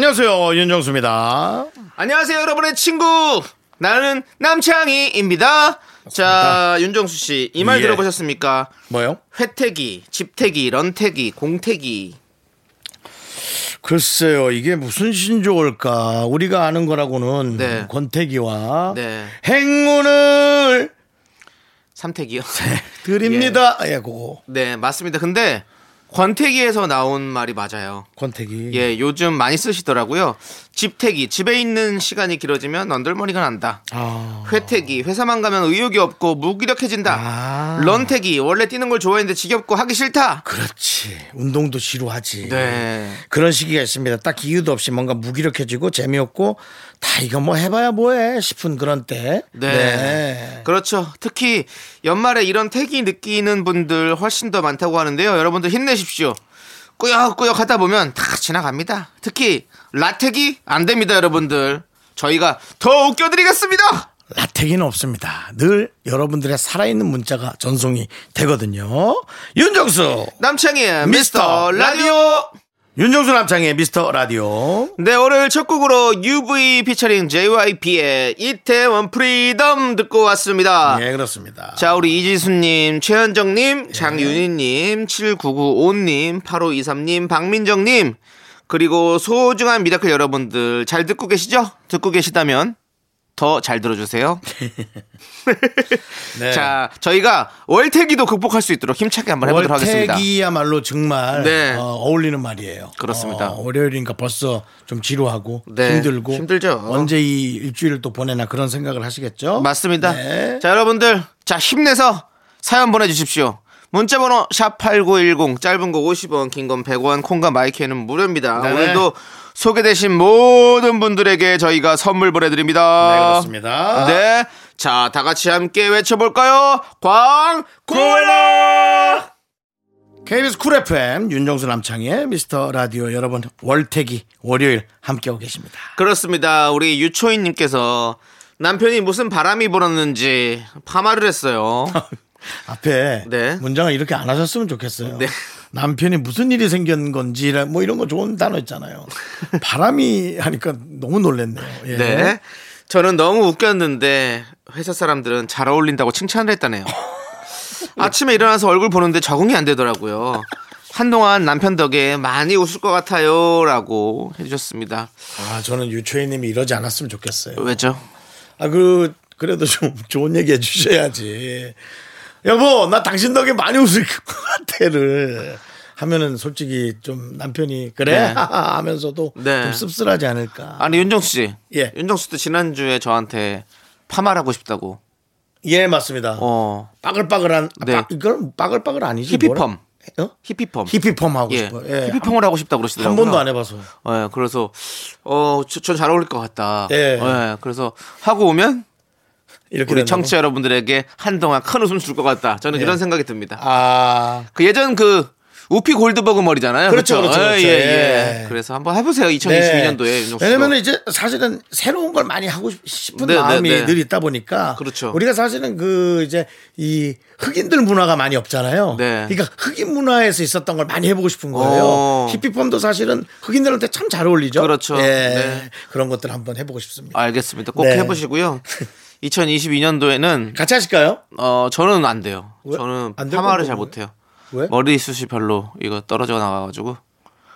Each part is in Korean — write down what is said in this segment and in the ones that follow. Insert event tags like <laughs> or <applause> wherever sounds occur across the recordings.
안녕하세요 윤정수입니다. 안녕하세요, 여러분의 친구. 나는 남창희입니다. 자, 윤정수 씨, 이 말 예. 들어보셨습니까? 뭐요? 회태기, 집태기, 런태기, 공태기. 글쎄요 이게 무슨 신조어일까? 우리가 아는 거라고는 네. 권태기와 네. 행운을 삼태기요. 드립니다. <laughs> 예, 그거 네, 맞습니다. 근데 권태기에서 나온 말이 맞아요. 권태기. 예, 요즘 많이 쓰시더라고요. 집태기, 집에 있는 시간이 길어지면 언덜머리가 난다. 아, 회태기, 회사만 가면 의욕이 없고 무기력해진다. 아. 런태기, 원래 뛰는 걸 좋아했는데 지겹고 하기 싫다. 그렇지. 운동도 지루하지. 네. 그런 시기가 있습니다. 딱 이유도 없이 뭔가 무기력해지고 재미없고 다 이거 뭐 해봐야 뭐해 싶은 그런 때. 네. 그렇죠. 특히 연말에 이런 태기 느끼는 분들 훨씬 더 많다고 하는데요. 여러분들 힘내십시오. 꾸역꾸역 하다 보면 다 지나갑니다. 특히 라태기 안 됩니다, 여러분들. 저희가 더 웃겨드리겠습니다. 라태기는 없습니다. 늘 여러분들의 살아있는 문자가 전송이 되거든요. 윤정수. 남창희의 미스터 라디오. 윤정수 남창희의 미스터 라디오. 네, 오늘 첫 곡으로 UV featuring JYP의 이태원 Freedom 듣고 왔습니다. 예, 그렇습니다. 자, 우리 이지수님, 최현정님, 장윤희님, 7995님, 8523님, 박민정님, 그리고 소중한 미라클 여러분들 잘 듣고 계시죠? 듣고 계시다면 더 잘 들어주세요. <laughs> 네. 자, 저희가 월태기도 극복할 수 있도록 힘차게 한번 해보도록 하겠습니다. 월태기야말로 정말 네. 어, 울리는 말이에요. 그렇습니다. 어, 월요일이니까 벌써 좀 지루하고 네, 힘들고 힘들죠. 언제 이 일주일을 또 보내나 그런 생각을 하시겠죠? 맞습니다. 네. 자, 여러분들, 자, 힘내서 사연 보내주십시오. 문자번호 샵8910, 짧은 거 50원, 긴 건 100원, 콩과 마이크는 무료입니다. 네. 오늘도 소개되신 모든 분들에게 저희가 선물 보내드립니다. 네, 그렇습니다. 네. 자, 다 같이 함께 외쳐볼까요? 광고라! KBS Cool FM 윤정수 남창희의 미스터 라디오 여러분 월태기 월요일 함께하고 계십니다. 그렇습니다. 우리 유초인님께서 남편이 무슨 바람이 불었는지 파마를 했어요. <laughs> 앞에 네. 문장을 이렇게 안 하셨으면 좋겠어요. 네. 남편이 무슨 일이 생긴 건지 뭐 이런 거 좋은 단어 있잖아요. 바람이 하니까 너무 놀랐네요. 예. 네. 저는 너무 웃겼는데 회사 사람들은 잘 어울린다고 칭찬을 했다네요. <laughs> 아침에 일어나서 얼굴 보는데 적응이 안 되더라고요. 한동안 남편 덕에 많이 웃을 것 같아요라고 해주셨습니다. 아 저는 유초희님이 이러지 않았으면 좋겠어요. 왜죠? 아그 그래도 좀 좋은 얘기 해주셔야지. 여보 나 당신 덕에 많이 웃을 것 같아를 하면은 솔직히 좀 남편이 그래 네. <laughs> 하면서도 네. 좀 씁쓸하지 않을까. 아니 윤정수 씨, 예. 윤정수 도 지난 주에 저한테 파마하고 싶다고. 예 맞습니다. 어 빠글빠글한 네. 빠, 이건 빠글빠글 아니지 히피펌. 뭐라? 어? 히피펌. 히피펌 하고 예. 싶어. 예. 히피펌을 하고 싶다고 그러시더라고요. 한 번도 안 해봐서. 예, 그래서 어, 전잘 어울릴 것 같다. 예. 그래서 하고 오면 우리? 청취자 여러분들에게 한동안 큰 웃음 줄 것 같다. 저는 예. 이런 생각이 듭니다. 아 그 예전 그 우피 골드버그 머리잖아요. 그렇죠, 그렇죠, 예, 그렇죠. 예, 예. 예. 그래서 한번 해보세요. 2022년도에. 네. 왜냐면 이제 사실은 새로운 걸 많이 하고 싶은 네, 마음이 네, 네. 늘 있다 보니까 그렇죠. 우리가 사실은 그 이제 이 흑인들 문화가 많이 없잖아요. 네. 그러니까 흑인 문화에서 있었던 걸 많이 해보고 싶은 거예요. 어. 히피펌도 사실은 흑인들한테 참 잘 어울리죠. 그렇죠. 예. 네. 그런 것들 한번 해보고 싶습니다. 알겠습니다. 꼭 네. 해보시고요. <laughs> 2022년도에는 같이 하실까요? 어 저는 안 돼요. 왜? 저는 안될 파마를 건데 잘 왜? 못해요. 왜? 머리숱이 별로 이거 떨어져 나와가지고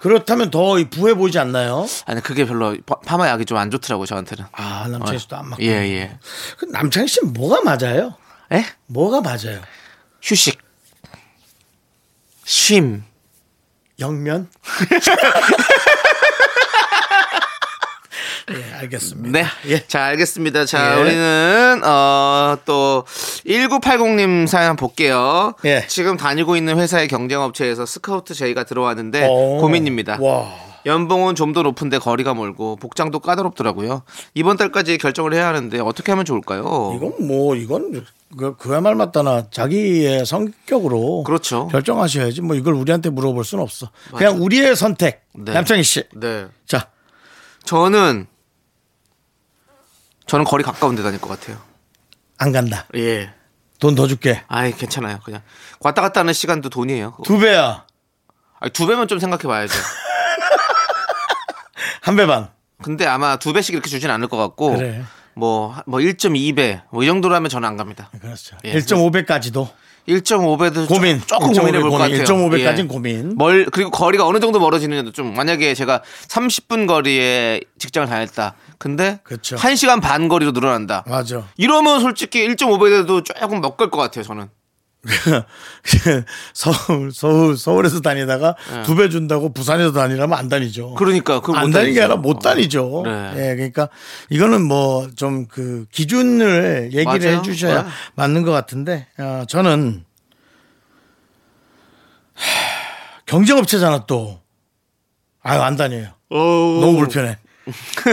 그렇다면 더 부해 보이지 않나요? 아니 그게 별로 파- 파마 약이 좀 안 좋더라고 요 저한테는. 아 남창희 씨도 안 맞고. 예 예. 그 남창희 씨 뭐가 맞아요? 에? 뭐가 맞아요? 휴식. 쉼. 영면? <laughs> 예, 알겠습니다. 네. 예. 자, 알겠습니다. 자, 예. 우리는, 어, 또, 1980님 사연 볼게요. 예. 지금 다니고 있는 회사의 경쟁업체에서 스카우트 제의가 들어왔는데, 어. 고민입니다. 와. 연봉은 좀 더 높은데 거리가 멀고 복장도 까다롭더라고요. 이번 달까지 결정을 해야 하는데 어떻게 하면 좋을까요? 이건 뭐 이건 그, 그야말 맞다나 자기의 성격으로 그렇죠. 결정하셔야지 뭐 이걸 우리한테 물어볼 수는 없어. 그냥 우리의 선택. 네. 남창희 씨. 네. 자, 저는 저는 거리 가까운 데 다닐 것 같아요. 안 간다. 예. 돈 더 줄게. 아이 괜찮아요. 그냥 왔다 갔다 하는 시간도 돈이에요. 두 배야. 아니, 두 배면 좀 생각해 봐야죠. <laughs> 한 배 반. 근데 아마 두 배씩 이렇게 주진 않을 것 같고 그래. 뭐, 뭐 1.2배 뭐 이 정도라면 저는 안 갑니다. 그렇죠. 예. 1.5배까지도 1.5배도 고민. 조 금 고민해 볼 것 같아요. 1.5배까지는 고민. 멀 그리고 거리가 어느 정도 멀어지느냐도 좀 만약에 제가 30분 거리에 직장을 다녔다. 근데 그렇죠. 1시간 반 거리로 늘어난다. 맞아. 이러면 솔직히 1.5배도 조금 먹을 것 같아요, 저는. <laughs> 서울, 서울, 서울에서 다니다가 두배 준다고 부산에서 다니라면 안 다니죠. 네. 그러니까 그거 안못 다니는 게. 아니라 못 다니죠. 네. 예, 그러니까 이거는 뭐 좀 그 기준을 얘기를 맞아요. 해주셔야 네. 맞는 것 같은데 어, 저는 하, 경쟁업체잖아 또. 아유 안 다녀요. 너무 불편해.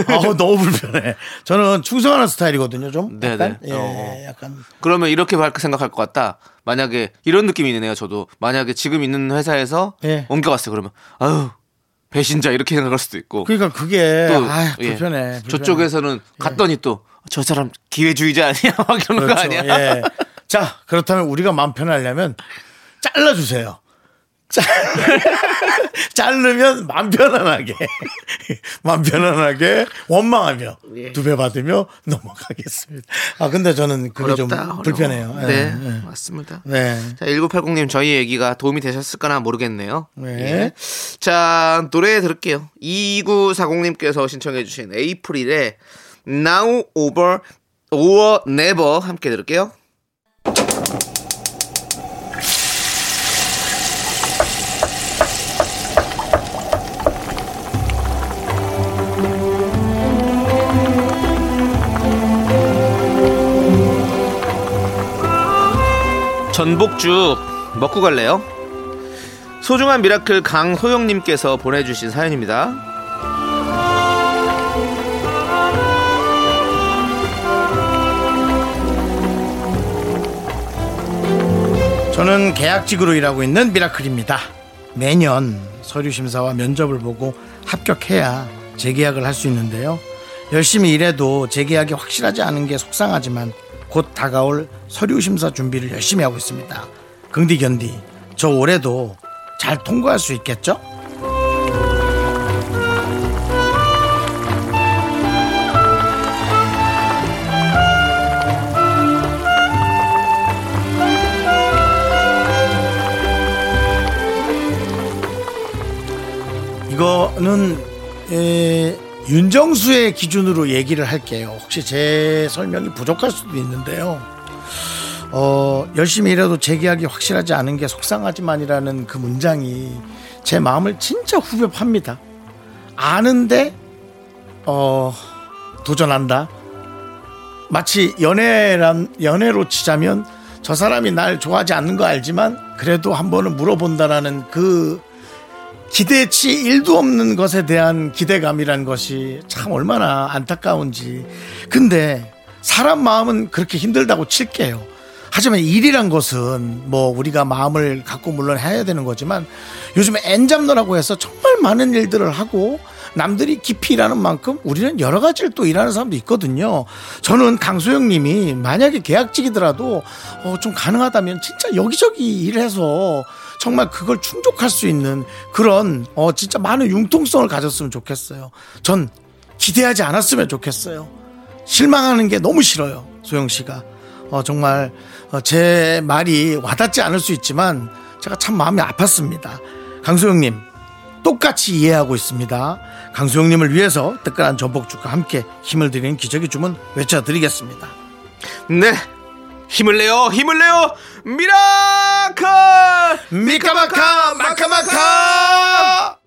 아우 <laughs> 너무 불편해. 저는 충성하는 스타일이거든요, 좀. 네네. 약간? 예, 어. 약간 그러면 이렇게 생각할 것 같다. 만약에 이런 느낌이 있네요, 저도. 만약에 지금 있는 회사에서 예. 옮겨갔어요. 그러면 아유 배신자 이렇게 생각할 수도 있고. 그러니까 그게 또아 예. 불편해, 불편해. 저쪽에서는 갔더니 또 저 사람 기회주의자 아니야? <laughs> 막 이러는 거 아니야? 예. 자, 그렇다면 우리가 마음 편하려면 잘라주세요. 잘- <laughs> 자르면 마음 편안하게. <laughs> 마음 편안하게 원망하며 예. 두배 받으며 넘어가겠습니다. 아, 근데 저는 그게 좀 어렵다, 어려워. 불편해요. 예, 네, 예. 맞습니다. 네. 자, 1980님 저희 얘기가 도움이 되셨을까나 모르겠네요. 네. 예. 자, 노래 들을게요. 2940님께서 신청해 주신 에이프릴의 Now Over or Never 함께 들을게요. 전복죽 먹고 갈래요? 소중한 미라클 강소영님께서 보내주신 사연입니다. 저는 계약직으로 일하고 있는 미라클입니다. 매년 서류 심사와 면접을 보고 합격해야 재계약을 할 수 있는데요. 열심히 일해도 재계약이 확실하지 않은 게 속상하지만 곧 다가올 서류 심사 준비를 열심히 하고 있습니다. 긍디 견디, 저 올해도 잘 통과할 수 있겠죠? 이거는 에, 윤정수의 기준으로 얘기를 할게요. 혹시 제 설명이 부족할 수도 있는데요. 어, 열심히 일해도 재계약이 확실하지 않은 게 속상하지만이라는 그 문장이 제 마음을 진짜 후벼 팝니다. 아는데 어, 도전한다. 마치 연애란 연애로 치자면 저 사람이 날 좋아하지 않는 거 알지만 그래도 한 번은 물어본다라는 그 기대치 일도 없는 것에 대한 기대감이란 것이 참 얼마나 안타까운지. 근데 사람 마음은 그렇게 힘들다고 칠게요. 하지만 일이란 것은 뭐 우리가 마음을 갖고 물론 해야 되는 거지만 요즘에 엔잡너라고 해서 정말 많은 일들을 하고 남들이 깊이 일하는 만큼 우리는 여러 가지를 또 일하는 사람도 있거든요. 저는 강소영 님이 만약에 계약직이더라도 어, 좀 가능하다면 진짜 여기저기 일해서 정말 그걸 충족할 수 있는 그런 어, 진짜 많은 융통성을 가졌으면 좋겠어요. 전 기대하지 않았으면 좋겠어요. 실망하는 게 너무 싫어요. 소영 씨가. 어, 정말 어, 제 말이 와닿지 않을 수 있지만 제가 참 마음이 아팠습니다. 강소영님 똑같이 이해하고 있습니다. 강소영님을 위해서 뜨끈한 전복죽과 함께 힘을 드리는 기적의 주문 외쳐드리겠습니다. 네. 힘을 내요, 힘을 내요, Miracle! 미카마카 마카마카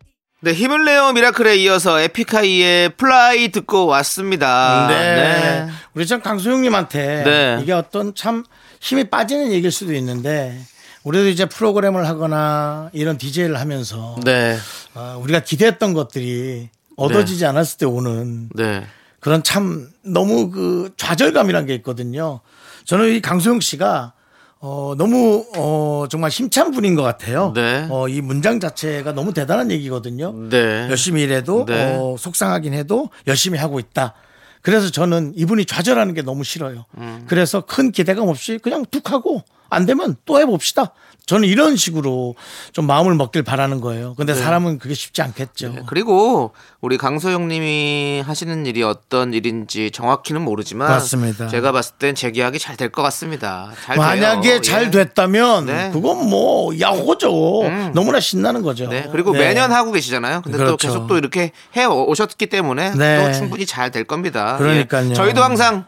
네, 힘을 내요, Miracle에 이어서 에픽하이의 Fly 듣고 왔습니다. 네. 우리 참 강소영님한테 네. 이게 어떤 참 힘이 빠지는 얘기일 수도 있는데 우리도 이제 프로그램을 하거나 이런 DJ를 하면서 네. 아, 우리가 기대했던 것들이 얻어지지 않았을 때 오는 네. 그런 참 너무 그 좌절감이란 게 있거든요. 저는 이 강소영 씨가 어, 너무 어, 정말 힘찬 분인 것 같아요. 네. 어, 이 문장 자체가 너무 대단한 얘기거든요. 네. 열심히 일해도 네. 어, 속상하긴 해도 열심히 하고 있다. 그래서 저는 이분이 좌절하는 게 너무 싫어요. 음. 그래서 큰 기대감 없이 그냥 툭 하고 안 되면 또 해봅시다. 저는 이런 식으로 좀 마음을 먹길 바라는 거예요. 근데 사람은 그게 쉽지 않겠죠. 네. 그리고 우리 강소영 님이 하시는 일이 어떤 일인지 정확히는 모르지만 맞습니다. 제가 봤을 땐 재계약이 잘 될 것 같습니다. 잘 만약에 돼요. 잘 예. 됐다면 네. 그건 뭐 야호죠. 너무나 신나는 거죠. 네. 그리고 네. 매년 하고 계시잖아요. 근데 또 그렇죠. 계속 또 이렇게 해 오셨기 때문에 네. 또 충분히 잘 될 겁니다. 그러니까요. 예. 저희도 항상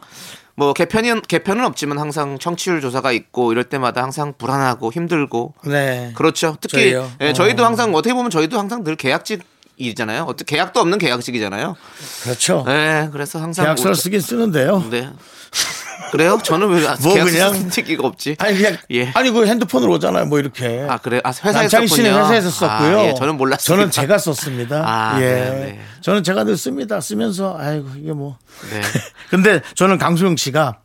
뭐 개편이 개편은 없지만 항상 청취율 조사가 있고 이럴 때마다 항상 불안하고 힘들고 네. 그렇죠. 특히 저희요? 예, 저희도 어. 항상 어떻게 보면 저희도 항상 늘 계약직 이잖아요. 어떻게 계약도 없는 계약직이잖아요. 그렇죠. 네, 그래서 항상 계약서를 뭐- 쓰긴 쓰는데요. 네. 그래요? 저는 왜 뭐 그냥- 쓴 얘기가 없지? 아니 그냥 예. 아니 그 핸드폰으로 오잖아요. 뭐 이렇게. 아 그래? 아 회사에서 남창희 씨는 썼군요. 회사에서 썼고요. 아, 예, 저는 몰랐습니다. 저는 제가 썼습니다. 아, 예. 네, 네. 저는 제가 늘 씁니다. 쓰면서 아이고 이게 뭐. 네. <laughs> 근데 저는 강수영 씨가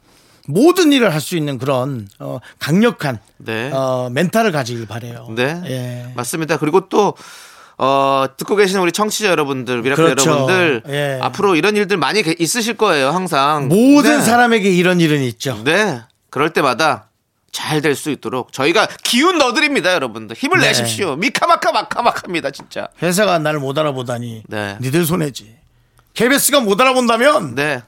모든 일을 할 수 있는 그런 어, 강력한 네. 어, 멘탈을 가지길 바래요. 네. 예. 맞습니다. 그리고 또 어, 듣고 계시는 우리 청취자 여러분들, Miracle 그렇죠. 여러분들, 예. 앞으로 이런 일들 많이 게- 있으실 거예요, 항상. 모든 네. 사람에게 이런 일은 있죠. 네. 그럴 때마다 잘 될 수 있도록 저희가 기운 넣어드립니다, 여러분들. 힘을 네. 내십시오. 미카마카 마카마카입니다, 진짜. 회사가 나를 못 알아보다니 네. 니들 손해지. KBS가 못 알아본다면 네.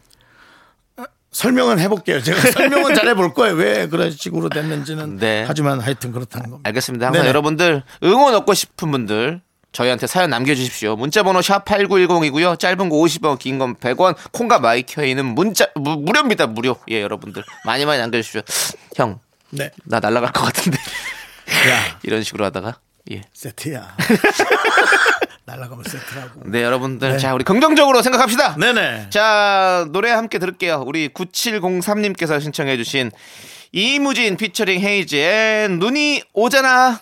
설명은 해볼게요. 제가 <laughs> 설명은 잘 해볼 거예요. 왜 그런 식으로 됐는지는. 네. 하지만 하여튼 그렇다는 겁니다. 알겠습니다. 항상 네네. 여러분들 응원 얻고 싶은 분들 저희한테 사연 남겨주십시오. 문자번호 샵 8910이고요. 짧은 거 50원, 긴 건 100원, 콩과 마이켜이는 문자 무, 무료입니다. 무료. 예, 여러분들 많이 많이 남겨주십시오. 형, 네. 나 날라갈 것 같은데 야, <laughs> 이런 식으로 하다가 예. 세트야. <laughs> 날라가면 세트라고. 네, 여러분들 네. 자 우리 긍정적으로 생각합시다. 네네. 자 노래 함께 들을게요. 우리 9703님께서 신청해주신 이무진 피처링 헤이즈의 눈이 오잖아.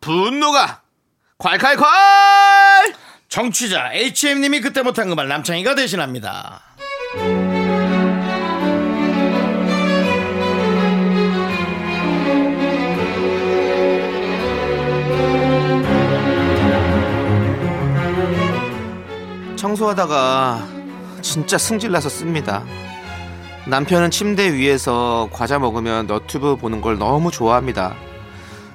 분노가 콸콸콸! 정취자 HM님이 그때 못한 그 말 남창희가 대신합니다. 청소하다가 진짜 승질나서 씁니다. 남편은 침대 위에서 과자 먹으면 너튜브 보는 걸 너무 좋아합니다.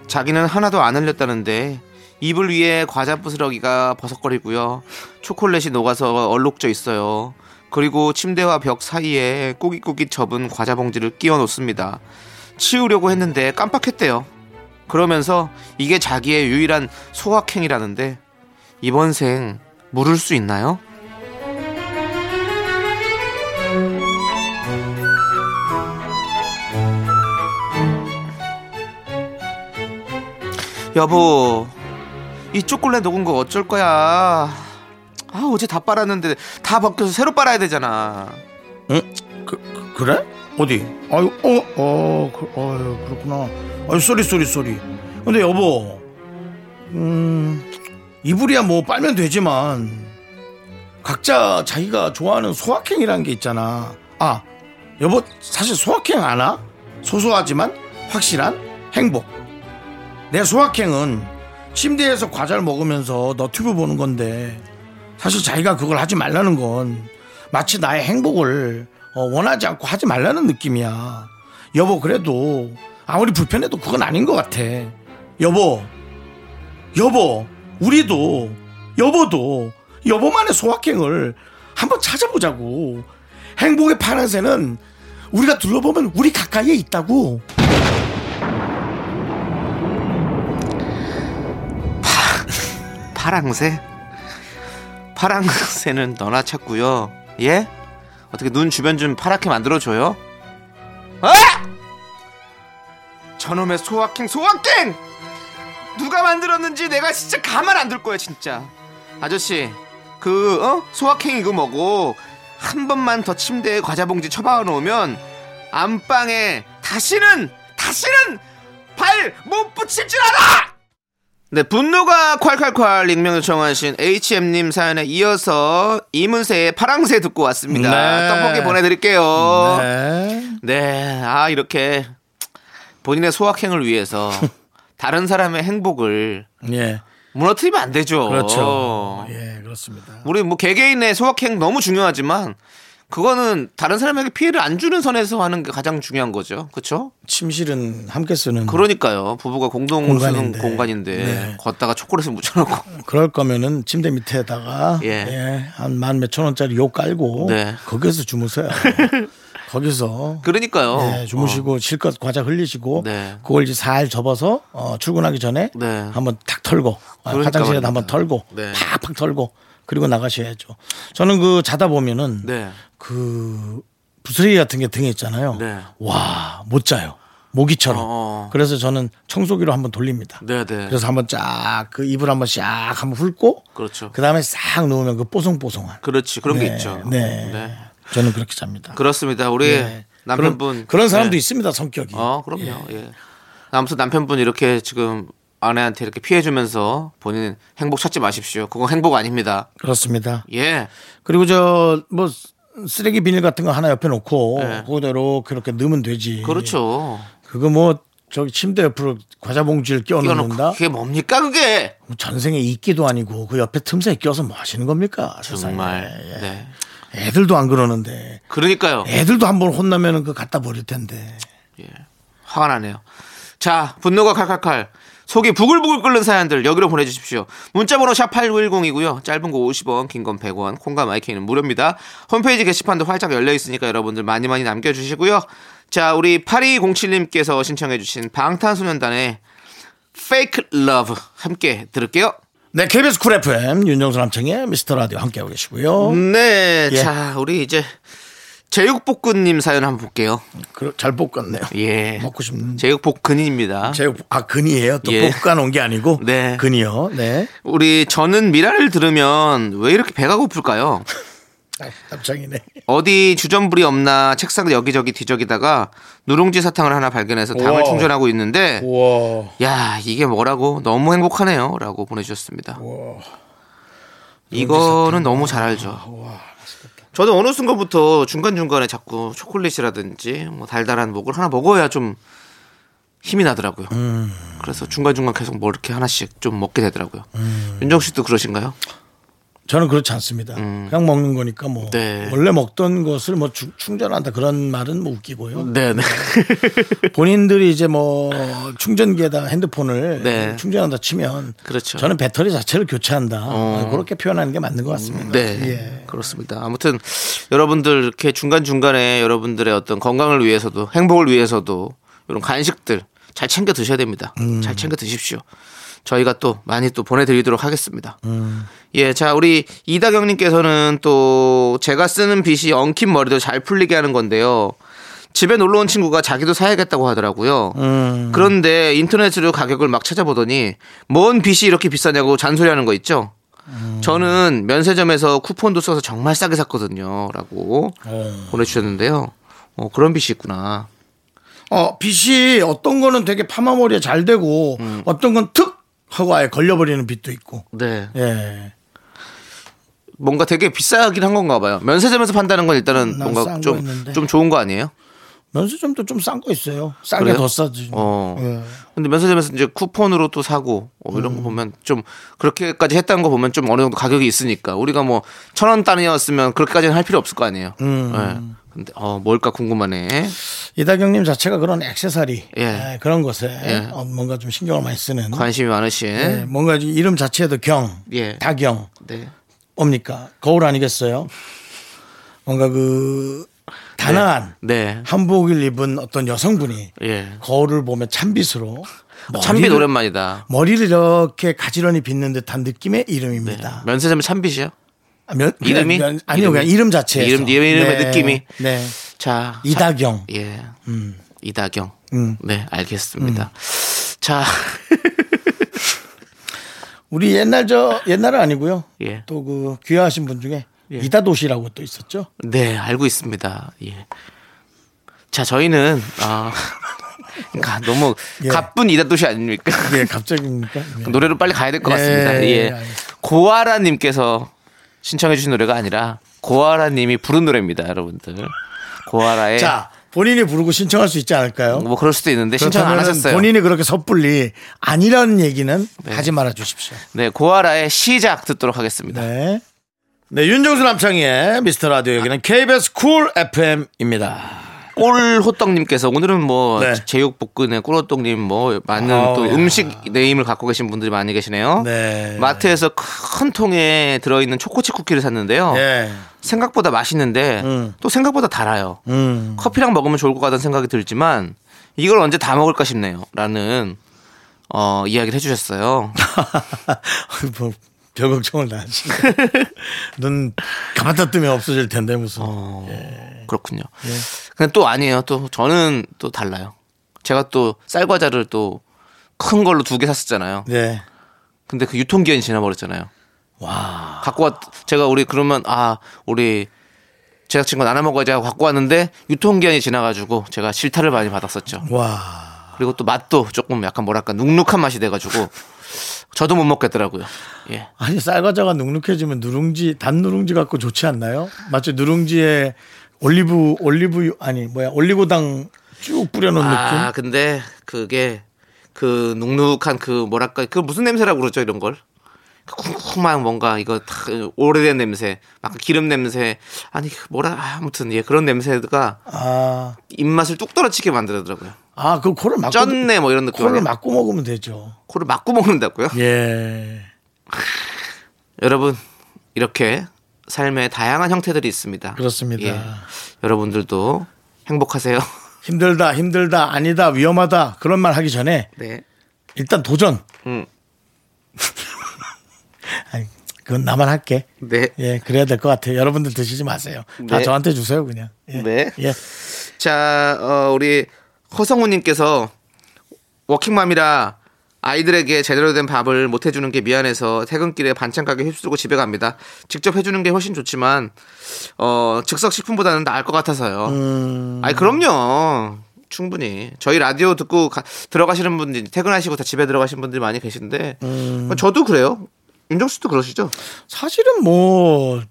자기는 하나도 안 흘렸다는데 이불 위에 과자 부스러기가 버석거리고요. 초콜릿이 녹아서 얼룩져 있어요. 그리고 침대와 벽 사이에 꾸깃꾸깃 접은 과자 봉지를 끼워 놓습니다. 치우려고 했는데 깜빡했대요. 그러면서 이게 자기의 유일한 소확행이라는데 이번 생 물을 수 있나요? 여보, 이 초콜릿 녹은 거 어쩔 거야? 아, 어제 다 빨았는데 다 벗겨서 새로 빨아야 되잖아. 응? 그, 그- 그래? 어디? 아유, 어, 어, 그, 아유, 그렇구나. 아유, sorry, sorry, sorry. 근데 여보, 음, 이불이야 뭐 빨면 되지만, 각자 자기가 좋아하는 소확행이라는 게 있잖아. 아, 여보, 사실 소확행 아나? 소소하지만 확실한 행복. 내 소확행은 침대에서 과자를 먹으면서 너튜브 보는 건데, 사실 자기가 그걸 하지 말라는 건 마치 나의 행복을 어, 원하지 않고 하지 말라는 느낌이야. 여보, 그래도 아무리 불편해도 그건 아닌 것 같아. 여보, 여보, 우리도, 여보도, 여보만의 소확행을 한번 찾아보자고. 행복의 파란새는 우리가 둘러보면 우리 가까이에 있다고. 파랑새? 파랑새는 너나 찾고요. 예? 어떻게 눈 주변 좀 파랗게 만들어줘요? 아! 저놈의 소확행 소확행! 누가 만들었는지 내가 진짜 가만 안 둘 거야 진짜. 아저씨 그 어? 소확행 이거 뭐고 한 번만 더 침대에 과자 봉지 처박아 놓으면 안방에 다시는 다시는 발 못 붙일 줄 알아! 네, 분노가 콸콸콸 익명 요청하신 HM님 사연에 이어서 이문세의 파랑새 듣고 왔습니다. 네. 떡볶이 보내드릴게요. 네. 네, 아, 이렇게 본인의 소확행을 위해서 <laughs> 다른 사람의 행복을 예. 무너뜨리면 안 되죠. 그렇죠. 예, 그렇습니다. 우리 뭐 개개인의 소확행 너무 중요하지만 그거는 다른 사람에게 피해를 안 주는 선에서 하는 게 가장 중요한 거죠. 그렇죠? 침실은 함께 쓰는. 그러니까요. 부부가 공동 공간인데. 쓰는 공간인데 네. 걷다가 초콜릿을 묻혀 놓고 그럴 거면은 침대 밑에다가 예. 예, 한만 몇천 원짜리 요 깔고 네. 거기서 주무세요. <laughs> 거기서 그러니까요. 예, 주무시고 실컷 과자 흘리시고 네. 그걸 이제 살 접어서 어, 출근하기 전에 네. 한번 탁 털고 어, 그러니까 말입니다. 한번 털고 네. 팍팍 털고 그리고 나가셔야죠. 저는 그 자다 보면은 네. 그 부스러기 같은 게 등에 있잖아요. 네. 와 못 자요. 모기처럼. 어. 그래서 저는 청소기로 한번 돌립니다. 네, 네. 그래서 한번 쫙 그 이불 한번 싹 한번 훑고 그렇죠. 그 다음에 싹 누우면 그 뽀송뽀송한. 그렇지. 그런 게 네, 있죠. 네. 저는 그렇게 잡니다. 그렇습니다. 우리 네. 남편분 그런, 그런 사람도 네. 있습니다. 성격이. 어, 그럼요. 예. 아무튼 남편분 이렇게 지금 아내한테 이렇게 피해 주면서 본인 행복 찾지 마십시오. 그건 행복 아닙니다. 그렇습니다. 예. 그리고 저 뭐 쓰레기 비닐 같은 거 하나 옆에 놓고 네. 그대로 그렇게 넣으면 되지. 그렇죠. 그거 뭐 저기 침대 옆으로 과자 봉지를 끼워 끼워놓고 넣는다. 그게 뭡니까 그게? 뭐 전생에 이끼도 아니고 그 옆에 틈새에 껴서 뭐 하시는 겁니까? 정말. 세상에. 예. 네. 애들도 안 그러는데 그러니까요. 애들도 한번 혼나면은 그 갖다 버릴 텐데. 예. 화가 나네요. 자, 분노가 칼칼칼. 속이 부글부글 끓는 사연들 여기로 보내주십시오. 문자번호 샵 8910이고요. 짧은 거 50원, 긴 건 100원, 콩과 my K는 무료입니다. 홈페이지 게시판도 활짝 열려 있으니까 여러분들 많이 많이 남겨주시고요. 자, 우리 8207님께서 신청해주신 방탄소년단의 Fake Love 함께 들을게요. 네, KBS 쿨 FM 윤정수 남창희의 미스터 라디오 함께하고 계시고요. 네, 예. 자, 우리 이제 제육볶음님 사연 한번 볼게요. 그, 잘 볶았네요. 예. 먹고 싶은. 제육볶근입니다. 제육 아 근이에요. 또 예. 볶아 놓은 게 아니고 네. 근이요. 네. 우리 저는 미라를 들으면 왜 이렇게 배가 고플까요? 아, 납작이네. 어디 주전부리 없나 책상 여기저기 뒤적이다가 누룽지 사탕을 하나 발견해서 당을 우와. 충전하고 있는데 우와. 야 이게 뭐라고 너무 행복하네요 라고 보내주셨습니다 우와. 이거는 너무 잘 알죠 저도 어느 순간부터 중간중간에 자꾸 초콜릿이라든지 뭐 달달한 목을 하나 먹어야 좀 힘이 나더라고요 음. 그래서 중간중간 계속 뭐 이렇게 하나씩 좀 먹게 되더라고요 윤정 씨도 그러신가요? 저는 그렇지 않습니다. 그냥 먹는 거니까 뭐 음. 네. 원래 먹던 것을 뭐 충- 충전한다 그런 말은 뭐 웃기고요. 네 네 본인들이 이제 뭐 충전기에다 핸드폰을 네. 충전한다 치면 그렇죠. 저는 배터리 자체를 교체한다 어. 그렇게 표현하는 게 맞는 것 같습니다. 네, 예. 그렇습니다. 아무튼 여러분들 이렇게 중간 중간에 여러분들의 어떤 건강을 위해서도 행복을 위해서도 이런 간식들 잘 챙겨 드셔야 됩니다. 음. 잘 챙겨 드십시오. 저희가 또 많이 또 보내드리도록 하겠습니다. 음. 예, 자 우리 이다경님께서는 또 제가 쓰는 빗이 엉킨 머리도 잘 풀리게 하는 건데요. 집에 놀러 온 친구가 자기도 사야겠다고 하더라고요. 음. 그런데 인터넷으로 가격을 막 찾아보더니 뭔 빗이 이렇게 비싸냐고 잔소리하는 거 있죠. 음. 저는 면세점에서 쿠폰도 써서 정말 싸게 샀거든요. 라고 어. 보내주셨는데요. 어, 그런 빗이 있구나. 어, 빛이 어떤 거는 되게 파마머리에 잘 되고 음. 어떤 건툭 하고 아예 걸려버리는 빛도 있고. 네. 예. 뭔가 되게 비싸긴 한 건가 봐요. 면세점에서 판다는 건 일단은 난 뭔가 좀. 좀 좋은 거 아니에요? 면세점도 좀 싼 거 있어요. 싼게 그래요? 더 싸지. 어. 예. 근데 면세점에서 이제 쿠폰으로 또 사고 어, 이런 음. 거 보면 좀 그렇게까지 했다는 거 보면 좀 어느 정도 가격이 있으니까 우리가 뭐 천 원 단위였으면 그렇게까지는 할 필요 없을 거 아니에요. 음. 예. 근데 어 뭘까 궁금하네. 이다경님 자체가 그런 액세서리 예. 예, 그런 것에 예. 어, 뭔가 좀 신경을 많이 쓰는 관심이 많으신. 예, 뭔가 이름 자체도 경, 예. 다경 네. 뭡니까 거울 아니겠어요? 뭔가 그 단아한 네. 한복을 입은 어떤 여성분이 예. 거울을 보면 찬빛으로 찬빛 머리를- 오랜만이다. 머리를 이렇게 가지런히 빗는 듯한 느낌의 이름입니다. 면세점 찬빛이요? 아, 면- 네. 이름이? 면- 아니요, 그냥 이름이? 이름 자체에서. 이름- 이름의 느낌이? 네. 자. 이다경. 예. 이다경. 음. 네, 알겠습니다. 자. <laughs> 우리 옛날 저 옛날은 아니고요. 예. 또 그 귀화하신 분 중에 예. 이다도시라고 또 있었죠. 네, 알고 있습니다. 예. 자, 저희는 아 <laughs> 그러니까 너무 예. 가쁜 이다도시 아닙니까? 예, 갑자기입니까? 예. <laughs> 노래로 빨리 가야 될것 예, 같습니다. 예, 예. 알겠습니다. 고아라 님께서 신청해 주신 노래가 아니라 고아라 님이 부른 노래입니다, 여러분들. 고아라의 자, 본인이 부르고 신청할 수 있지 않을까요? 뭐 그럴 수도 있는데 신청 안 하셨어요. 본인이 그렇게 섣불리 아니라는 얘기는 하지 말아 주십시오. 네, 고아라의 시작 듣도록 하겠습니다. 네. 네, 윤정수 남창희의 미스터 라디오 여기는 KBS 쿨 FM입니다. 꿀호떡님께서 오늘은 뭐 네. 제육볶음에 꿀호떡님 뭐 많은 아우, 또 야. 음식 name을 갖고 계신 분들이 많이 계시네요. 네. 마트에서 큰 통에 들어있는 초코칩 쿠키를 샀는데요. 예. 생각보다 맛있는데 음. 또 생각보다 달아요. 음. 커피랑 먹으면 좋을 것 같다는 생각이 들지만 이걸 언제 다 먹을까 싶네요. 라는 어, 이야기를 해주셨어요. <laughs> 뭐, 별 걱정을 다 하시네. <laughs> 눈 가만다 뜨면 없어질 텐데 무슨. 어, 예. 그렇군요. 근데 또 아니에요. 또 저는 또 달라요. 제가 또 쌀과자를 또 큰 걸로 두 개 샀었잖아요. 네. 근데 그 유통기한이 지나버렸잖아요. 와. 갖고 왔, 제가 우리 그러면 아, 우리 제가 친구 나눠 먹어야지 하고 갖고 왔는데 유통기한이 지나가지고 제가 실타를 많이 받았었죠. 와. 그리고 또 맛도 조금 약간 뭐랄까 눅눅한 맛이 돼가지고 <laughs> 저도 못 먹겠더라고요. 예. 아니 쌀과자가 눅눅해지면 누룽지 단 누룽지 갖고 좋지 않나요? 마치 누룽지에 올리브 올리브 아니 뭐야 올리고당 쭉 뿌려놓은 아, 느낌. 근데 그게 그 눅눅한 그 뭐랄까 그 무슨 냄새라고 그러죠 이런 걸? 그 쿵쿵한 뭔가 이거 다 오래된 냄새, 막 기름 냄새, 아니 그 뭐라 아, 아무튼 예 그런 냄새가 아, 입맛을 뚝 떨어지게 만들더라고요. 아, 그 코를 막고 쩐네 뭐 이런 느낌. 코를? 막고 먹으면 되죠. 코를 막고 먹는다고요? 예. 여러분 이렇게 삶의 다양한 형태들이 있습니다. 그렇습니다. 예. 여러분들도 행복하세요. <laughs> 힘들다, 힘들다, 아니다, 위험하다 그런 말 하기 전에 네. 일단 도전. 음. <laughs> 그건 나만 할게. 네. 예, 그래야 될 것 같아요. 여러분들 드시지 마세요. 다 네. 저한테 주세요, 그냥. 예. 네. 예. 자, 어, 우리 허성우님께서 워킹맘이라 아이들에게 제대로 된 밥을 못 해주는 게 미안해서 퇴근길에 반찬 가게 휩쓸고 집에 갑니다. 직접 해주는 게 훨씬 좋지만 어, 즉석 식품보다는 나을 것 같아서요. 음. 아니 그럼요. 충분히 저희 라디오 듣고 가- 들어가시는 분들 퇴근하시고 다 집에 들어가신 분들이 많이 계신데 음. 저도 그래요. 윤정 씨도 그러시죠? 사실은 뭐,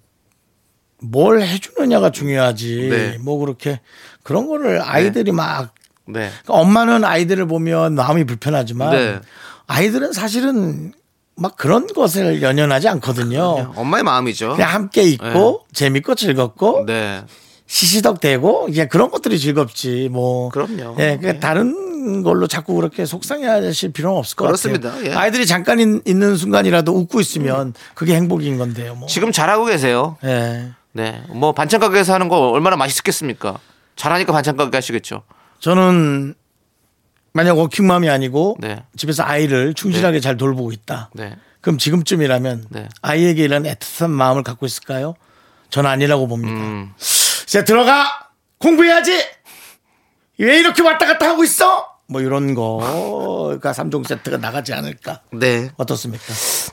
뭘 해주느냐가 중요하지. 네. 뭐 그렇게 그런 거를 아이들이 막, 네. 그러니까 엄마는 아이들을 보면 마음이 불편하지만 네. 아이들은 사실은 막 그런 것을 연연하지 않거든요. 엄마의 마음이죠. 그냥 함께 있고 재밌고 즐겁고 네. 시시덕 대고 그냥 그런 것들이 즐겁지 뭐 그럼요. 예, 그 다른 걸로 자꾸 그렇게 속상해하실 필요는 없을 것 그렇습니다. 같아요. 예. 아이들이 잠깐 있- 있는 순간이라도 웃고 있으면 그게 행복인 건데요. 뭐. 지금 잘하고 계세요. 예. 네. 뭐 반찬 가게에서 하는 거 얼마나 맛있겠습니까? 잘하니까 반찬 가게 하시겠죠. 저는 만약 워킹맘이 아니고 네. 집에서 아이를 충실하게 잘 돌보고 있다. 네. 그럼 지금쯤이라면 네. 아이에게 이런 애틋한 마음을 갖고 있을까요? 저는 아니라고 봅니다. 음. 이제 들어가 공부해야지. 왜 이렇게 왔다 갔다 하고 있어? 뭐 이런 거가 3종 세트가 나가지 않을까? 네. 어떻습니까?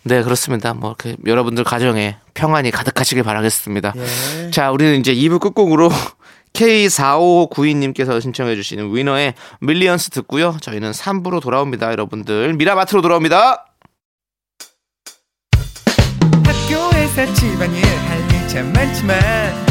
네, 그렇습니다. 뭐 이렇게 여러분들 가정에 평안이 가득하시길 바라겠습니다. 예. 자, 우리는 이제 2부 끝곡으로 <laughs> K4592님께서 신청해 주시는 위너의 Millions 듣고요. 저희는 3부로 돌아옵니다. 여러분들 미라마트로 돌아옵니다. 학교에서 집안일 할일참 많지만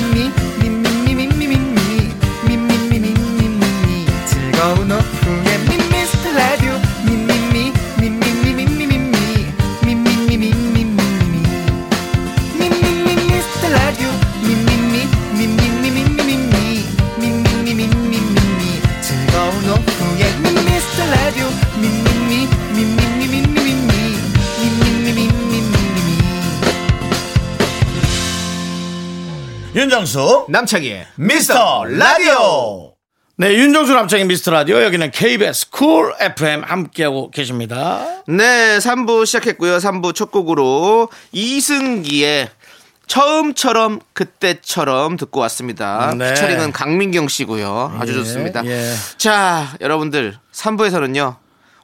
윤정수 남창희의 미스터 라디오. 네, 윤정수 남창희의 미스터 라디오. 여기는 KBS 쿨 FM 함께하고 계십니다. 네, 3부 시작했고요. 3부 첫 곡으로 이승기의 처음처럼 그때처럼 듣고 왔습니다. 네. 피처링은 강민경 씨고요. 아주 예, 좋습니다. 예. 자, 여러분들 3부에서는요.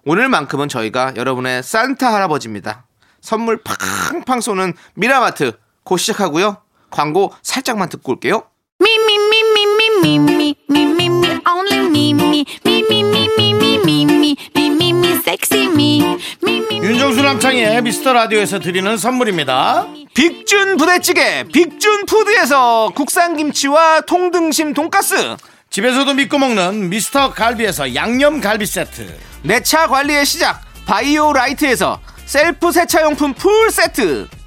오늘만큼은 저희가 여러분의 산타 할아버지입니다. 선물 팡팡 쏘는 미라마트 곧 시작하고요. 광고 살짝만 듣고 올게요. 윤정수 남창의 미스터 라디오에서 드리는 선물입니다. 빅준 부대찌개 빅준 푸드에서 국산 김치와 통등심 돈가스 집에서도 믿고 먹는 미스터 갈비에서 양념 갈비 세트 내 차 관리의 시작 바이오라이트에서 셀프 세차용품 풀 세트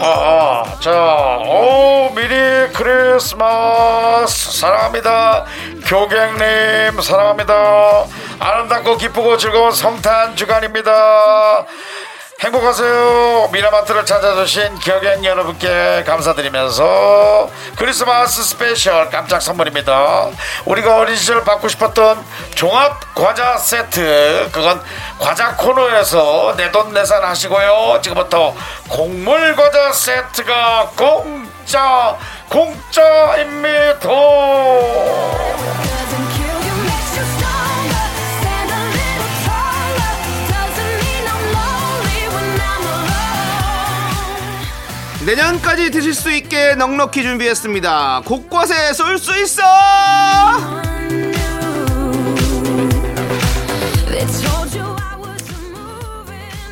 아, 자, 오, 미리 크리스마스 사랑합니다. 고객님 사랑합니다. 아름답고 기쁘고 즐거운 성탄 주간입니다. 행복하세요. 미라마트를 찾아주신 기억행 여러분께 감사드리면서 크리스마스 special 깜짝 선물입니다. 우리가 어린 시절 받고 싶었던 종합 과자 세트 그건 과자 코너에서 내 돈 내산 하시고요. 지금부터 곡물 과자 세트가 공짜 공짜입니다. 내년까지 드실 수 있게 넉넉히 준비했습니다 곳곳에 쏠 수 있어.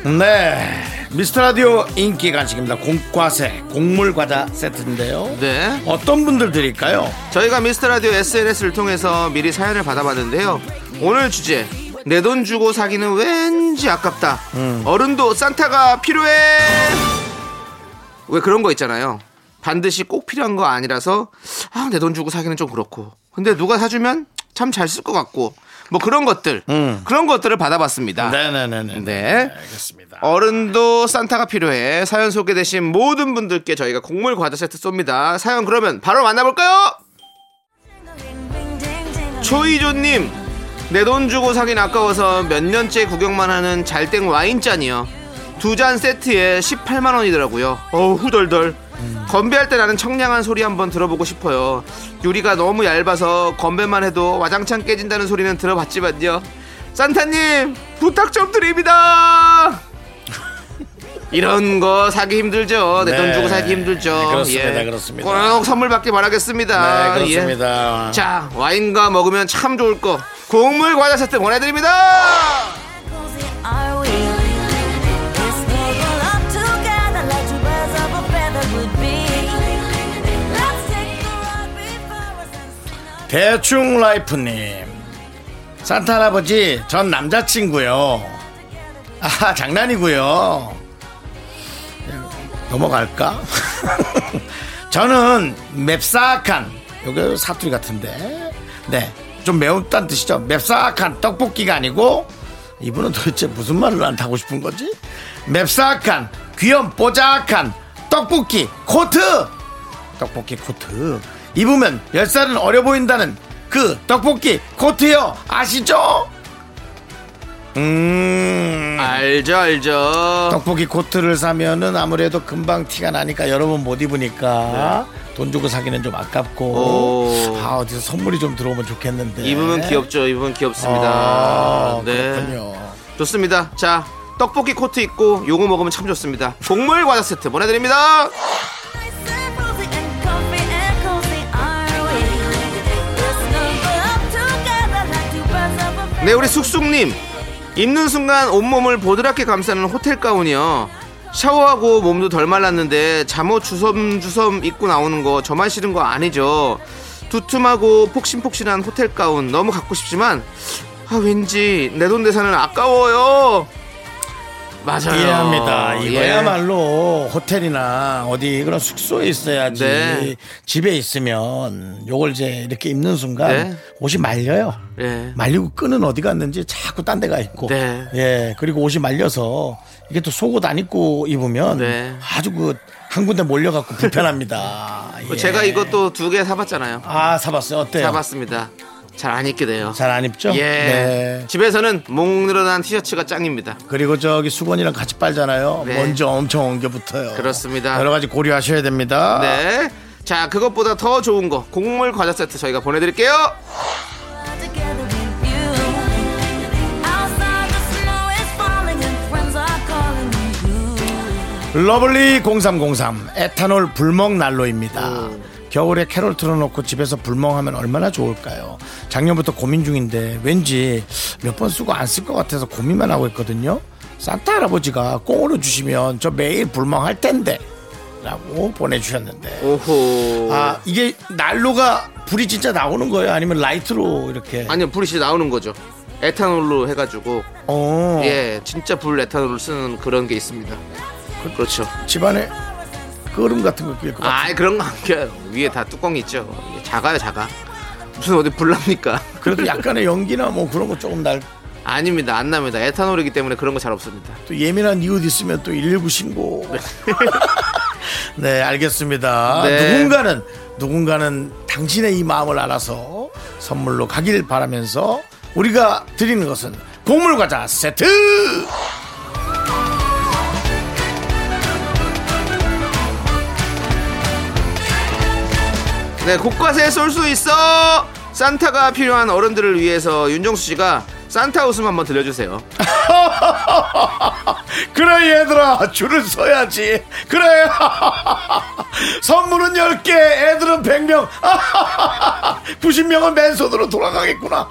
네. 미스터 라디오 인기 간식입니다. 공과세 곡물 과자 세트인데요. 네 어떤 분들 드릴까요? 저희가 미스터 라디오 SNS를 통해서 미리 사연을 받아봤는데요. 오늘 주제 내 돈 주고 사기는 왠지 아깝다. 어른도 산타가 필요해. 왜 그런 거 있잖아요. 반드시 꼭 필요한 거 아니라서 아, 내 돈 주고 사기는 좀 그렇고. 근데 누가 사주면 참 잘 쓸 것 같고. 뭐 그런 것들 그런 것들을 받아봤습니다. 네네네네. 네. 알겠습니다. 어른도 산타가 필요해. 사연 소개되신 모든 분들께 저희가 곡물 과자 세트 쏩니다. 사연 그러면 바로 만나볼까요? 초이조님, 내 돈 주고 사긴 아까워서 몇 년째 구경만 하는 잘땡 와인잔이요. 두 잔 세트에 18만 원이더라고요. 어우 후덜덜. 건배할 때 나는 청량한 소리 한번 들어보고 싶어요. 유리가 너무 얇아서 건배만 해도 와장창 깨진다는 소리는 들어봤지만요. 산타님 부탁 좀 드립니다. 이런 거 사기 힘들죠. 내돈 네. 주고 사기 힘들죠. 네, 그렇습니다. 그렇습니다. 꼭 선물 받길 바라겠습니다. 네, 예. 그렇습니다. 자, 와인과 먹으면 참 좋을 거. 곡물 과자 세트 보내드립니다. 대충 라이프님. 산타 할아버지, 전 남자친구요. 아, 장난이고요. 넘어갈까? <laughs> 저는 맵싹한, 여기 사투리 같은데. 네. 좀 매운다는 뜻이죠. 맵싹한 떡볶이가 아니고, 이분은 도대체 무슨 말을 안 하고 싶은 거지? 맵싹한, 귀염 뽀짝한 떡볶이 코트! 떡볶이 코트. 입으면 10살은 어려 보인다는 그 떡볶이 코트요. 아시죠? 음. 알죠, 알죠. 떡볶이 코트를 사면은 아무래도 금방 티가 나니까 여러 번 못 입으니까 돈 주고 사기는 좀 아깝고 오. 아 어디서 선물이 좀 들어오면 좋겠는데 입으면 귀엽죠. 입으면 귀엽습니다. 아, 네. 그렇군요 좋습니다. 자, 떡볶이 코트 입고 요거 먹으면 참 좋습니다. 곡물 과자 세트 보내드립니다. 네, 우리 숙숙님. 입는 순간 온몸을 보드랍게 감싸는 호텔 가운이요. 샤워하고 몸도 덜 말랐는데 잠옷 주섬주섬 입고 나오는 거 저만 싫은 거 아니죠. 두툼하고 폭신폭신한 호텔 가운 너무 갖고 싶지만 아 왠지 내 돈 내산은 아까워요. 맞아요. 이해합니다. 예. 이거야말로 호텔이나 어디 그런 숙소에 있어야지. 네. 집에 있으면 요걸 이제 이렇게 입는 순간 네. 옷이 말려요. 예. 말리고 끈은 어디 갔는지 자꾸 딴 데가 있고. 네. 예. 그리고 옷이 말려서 이게 또 속옷 안 입고 입으면 네. 아주 그한 군데 몰려갖고 불편합니다. <laughs> 예. 제가 이것도 두 개 사봤잖아요. 아 사봤어요. 어때요? 사봤습니다. 잘 안 입게 돼요. 잘 안 입죠? 예. 네. 집에서는 목 늘어난 티셔츠가 짱입니다. 그리고 저기 수건이랑 같이 빨잖아요. 네. 먼저 엄청 엉겨 붙어요. 그렇습니다. 여러 가지 고려하셔야 됩니다. 네. 자, 그것보다 더 좋은 거 곡물 과자 세트 저희가 보내드릴게요. lovely 0303 에탄올 불멍 난로입니다. 겨울에 캐롤 틀어놓고 집에서 불멍하면 얼마나 좋을까요? 작년부터 고민 중인데 왠지 몇 번 쓰고 안 쓸 것 같아서 고민만 하고 있거든요. 산타 할아버지가 꽁으로 주시면 저 매일 불멍할 텐데 라고 보내주셨는데 오호. 아 이게 난로가 불이 진짜 나오는 거예요? 아니면 라이트로 이렇게 아니요, 불이 진짜 나오는 거죠. 에탄올로 해가지고. 어, 예, 진짜 불 에탄올을 쓰는 그런 게 있습니다. 그렇죠. 집안에 그을음 같은 거 낄 것 같아요. 아, 그런 거 안 껴요. 위에 다 뚜껑이 있죠. 작아요, 작아. 무슨 어디 불 납니까? <laughs> 그래도 약간의 연기나 뭐 그런 거 조금 날 아닙니다. 안 납니다. 에탄올이기 때문에 그런 거 잘 없습니다. 또 예민한 이웃 있으면 또 119 신고. <laughs> 네, 알겠습니다. 네. 누군가는 누군가는 당신의 이 마음을 알아서 선물로 가길 바라면서 우리가 드리는 것은 곡물 과자 세트. 네, 곳곳에 쏠 수 있어. 산타가 필요한 어른들을 위해서 윤정수 씨가 산타 웃음 한번 들려주세요. <laughs> 그래 얘들아 줄을 서야지. 그래. <laughs> 선물은 10개, 애들은 100명. 90명은 <laughs> 맨손으로 돌아가겠구나.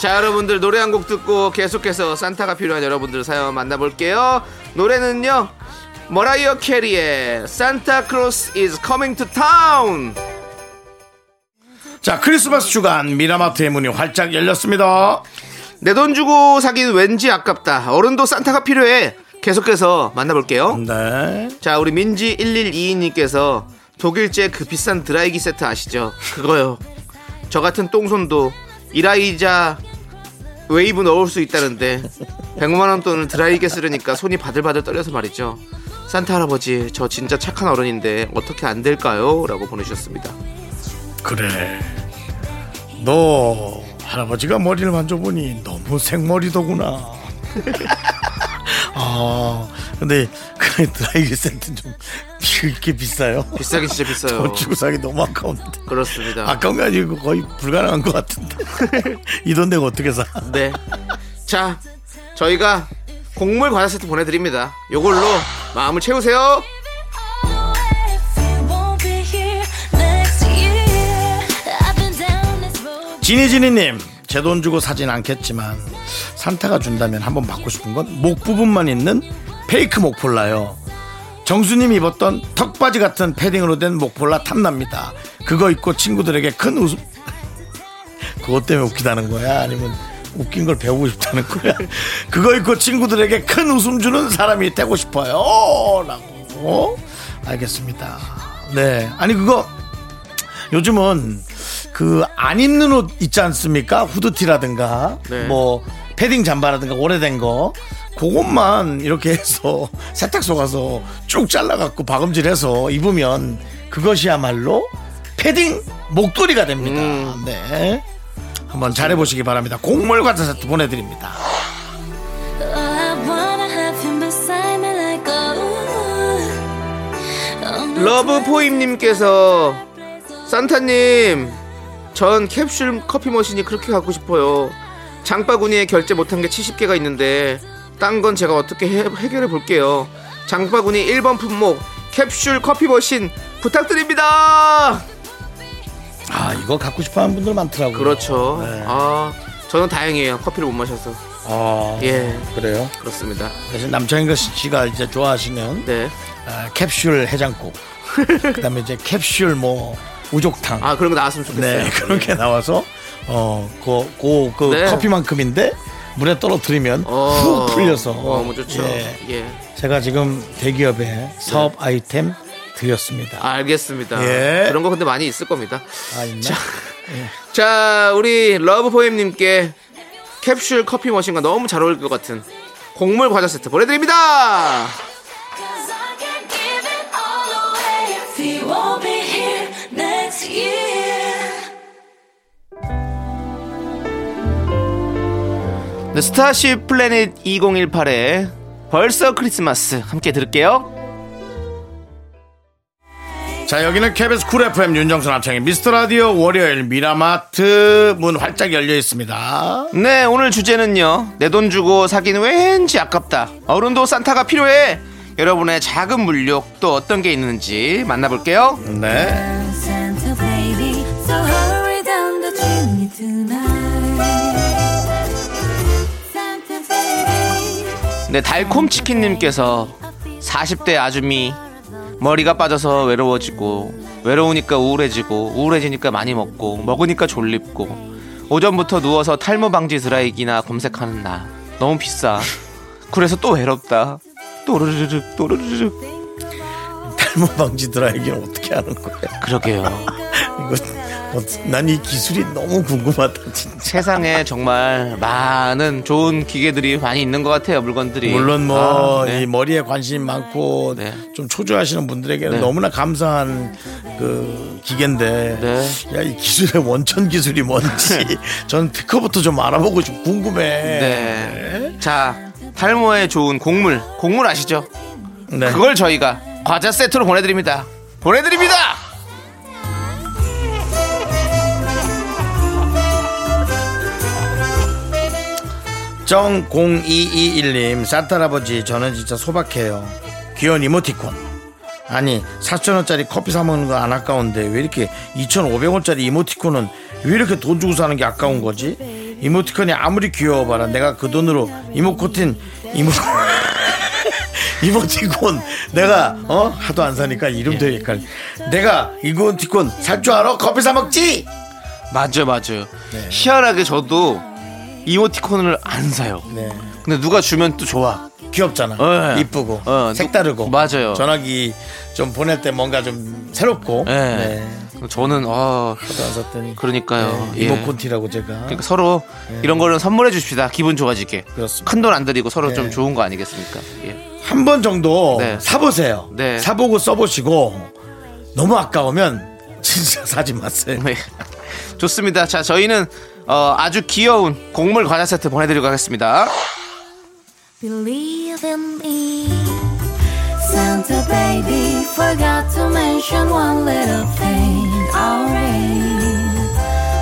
자, 여러분들 노래 한 곡 듣고 계속해서 산타가 필요한 여러분들 사연 만나볼게요. 노래는요. 머라이어 캐리의 Santa Claus is coming to town. 자, 크리스마스 주간 미라마트의 문이 활짝 열렸습니다. 내 돈 주고 사긴 왠지 아깝다. 어른도 산타가 필요해. 계속해서 만나볼게요. 네. 자, 우리 민지 1122님께서 독일제 그 비싼 드라이기 세트 아시죠? 그거요. 저 같은 똥손도 이라이자 웨이브 넣을 수 있다는데 100만 원 돈을 드라이기에 쓰려니까 손이 바들바들 떨려서 말이죠. 산타 할아버지, 저 진짜 착한 어른인데 어떻게 안 될까요? 라고 보내주셨습니다. 그래. 너 할아버지가 머리를 만져보니 너무 생머리더구나. <laughs> 아, 근데 그 드라이기 세트 좀 이렇게 비싸요? 비싸긴 진짜 비싸요. 돈 주고 사기 너무 아까운데. 그렇습니다. 아까운 게 아니고 거의 불가능한 것 같은데. <laughs> 이 돈 내고 어떻게 사? 네. 자, 저희가 곡물 과자 세트 보내드립니다. 요걸로 마음을 채우세요. 지니지니님, 제 돈 주고 사진 않겠지만 산타가 준다면 한번 받고 싶은 건 목 부분만 있는 페이크 목폴라요. 정수님 입었던 턱바지 같은 패딩으로 된 목폴라 탐납니다. 그거 입고 친구들에게 큰 웃음. <laughs> 그것 때문에 웃기다는 거야? 아니면 웃긴 걸 배우고 싶다는 거야? 그거 입고 친구들에게 큰 웃음 주는 사람이 되고 싶어요. 라고. 알겠습니다. 네. 아니, 그거 요즘은 그 안 입는 옷 있지 않습니까? 후드티라든가 네. 뭐 패딩 잠바라든가 오래된 거 그것만 이렇게 해서 <laughs> 세탁소 가서 쭉 잘라갖고 박음질해서 입으면 그것이야말로 패딩 목도리가 됩니다. 음. 네. 한번 잘해보시기 바랍니다. 곡물 과자 세트 보내드립니다. 러브포임님께서 산타님, 전 캡슐 커피 머신이 그렇게 갖고 싶어요. 장바구니에 결제 못한 게 70개가 있는데 딴 건 제가 어떻게 해, 해결해 볼게요. 장바구니 1번 품목 캡슐 커피 머신 부탁드립니다. 아 이거 갖고 싶어하는 분들 많더라고요. 그렇죠. 네. 아 저는 다행이에요. 커피를 못 마셔서. 아, 예, 그래요. 그렇습니다. 대신 남창희 씨가 이제 좋아하시는 네. 아, 캡슐 해장국. <laughs> 그다음에 이제 캡슐 뭐 우족탕. 아, 그런 거 나왔으면 좋겠어요. 네, 그렇게 나와서 어, 그, 그, 그 네. 커피만큼인데 물에 떨어뜨리면 어, 훅 풀려서. 너무 좋죠. 예. 예. 제가 지금 대기업에 사업 아이템 드렸습니다. 알겠습니다. 예. 그런 거 근데 많이 있을 겁니다. 아, 있나? 자, 우리 러브포엠님께 캡슐 커피 머신과 너무 잘 어울릴 것 같은 곡물 과자 세트 보내드립니다. 네, 스타쉽 플래닛 2018의 벌써 크리스마스 함께 들을게요. 자, 여기는 KBS 쿨 FM 윤정수 남창희 미스터 라디오 월요일 미라마트 문 활짝 열려 있습니다. 네, 오늘 주제는요. 내 돈 주고 사기는 왠지 아깝다. 어른도 산타가 필요해. 여러분의 작은 물욕 또 어떤 게 있는지 만나볼게요. 네. 네, 달콤치킨님께서 40대 아줌이 머리가 빠져서 외로워지고 외로우니까 우울해지고 우울해지니까 많이 먹고 먹으니까 졸립고 오전부터 누워서 탈모 방지 드라이기나 검색하는 나. 너무 비싸. 그래서 또 외롭다. 또르르륵 또르르륵. 탈모 방지 드라이기는 어떻게 하는 거야? 그러게요. <laughs> 이거 난 이 기술이 너무 궁금하다 진짜. 세상에 정말 많은 좋은 기계들이 많이 있는 것 같아요 물건들이 물론 뭐 아, 네. 이 머리에 관심 많고 네. 좀 초조하시는 분들에게는 네. 너무나 감사한 그 기계인데 네. 야이 기술의 원천 기술이 뭔지 <laughs> 전 특허부터 좀 알아보고 좀 궁금해. 네. 자 탈모에 좋은 곡물 곡물 아시죠? 네. 그걸 저희가 과자 세트로 보내드립니다. 보내드립니다. 0221님 산타 할아버지 저는 진짜 소박해요. 귀여운 이모티콘. 아니 4천원짜리 커피 사 먹는 거 안 아까운데 왜 이렇게 2,500원짜리 이모티콘은 왜 이렇게 돈 주고 사는 게 아까운 거지? 이모티콘이 아무리 귀여워봐라 내가 그 돈으로 이모코틴 이모 <laughs> 이모티콘 내가 어 하도 안 사니까 이름도 헷갈려 내가 이모티콘 살 줄 알아? 커피 사 먹지? 맞아요, 맞아요. 네. 희한하게 저도 이모티콘을 안 사요. 네. 근데 누가 주면 또 좋아. 귀엽잖아. 네. 이쁘고 어, 색다르고. 맞아요. 전화기 좀 보낼 때 뭔가 좀 새롭고. 네. 네. 저는 아. 그러니까요. 네, 예. 이모콘티라고 제가. 그러니까 서로 이런 거는 선물해 줍시다. 기분 좋아지게. 그렇습니다. 큰 돈 안 들이고 서로 네. 좀 좋은 거 아니겠습니까? 예. 한 번 정도 네. 사보세요. 네. 사보고 써보시고 너무 아까우면 진짜 사지 마세요. 네. <laughs> 좋습니다. 자, 저희는 어, 아주 귀여운 곡물 과자 세트 보내드리고 하겠습니다. Believe in me. Santa baby forgot to mention one little thing. Alright.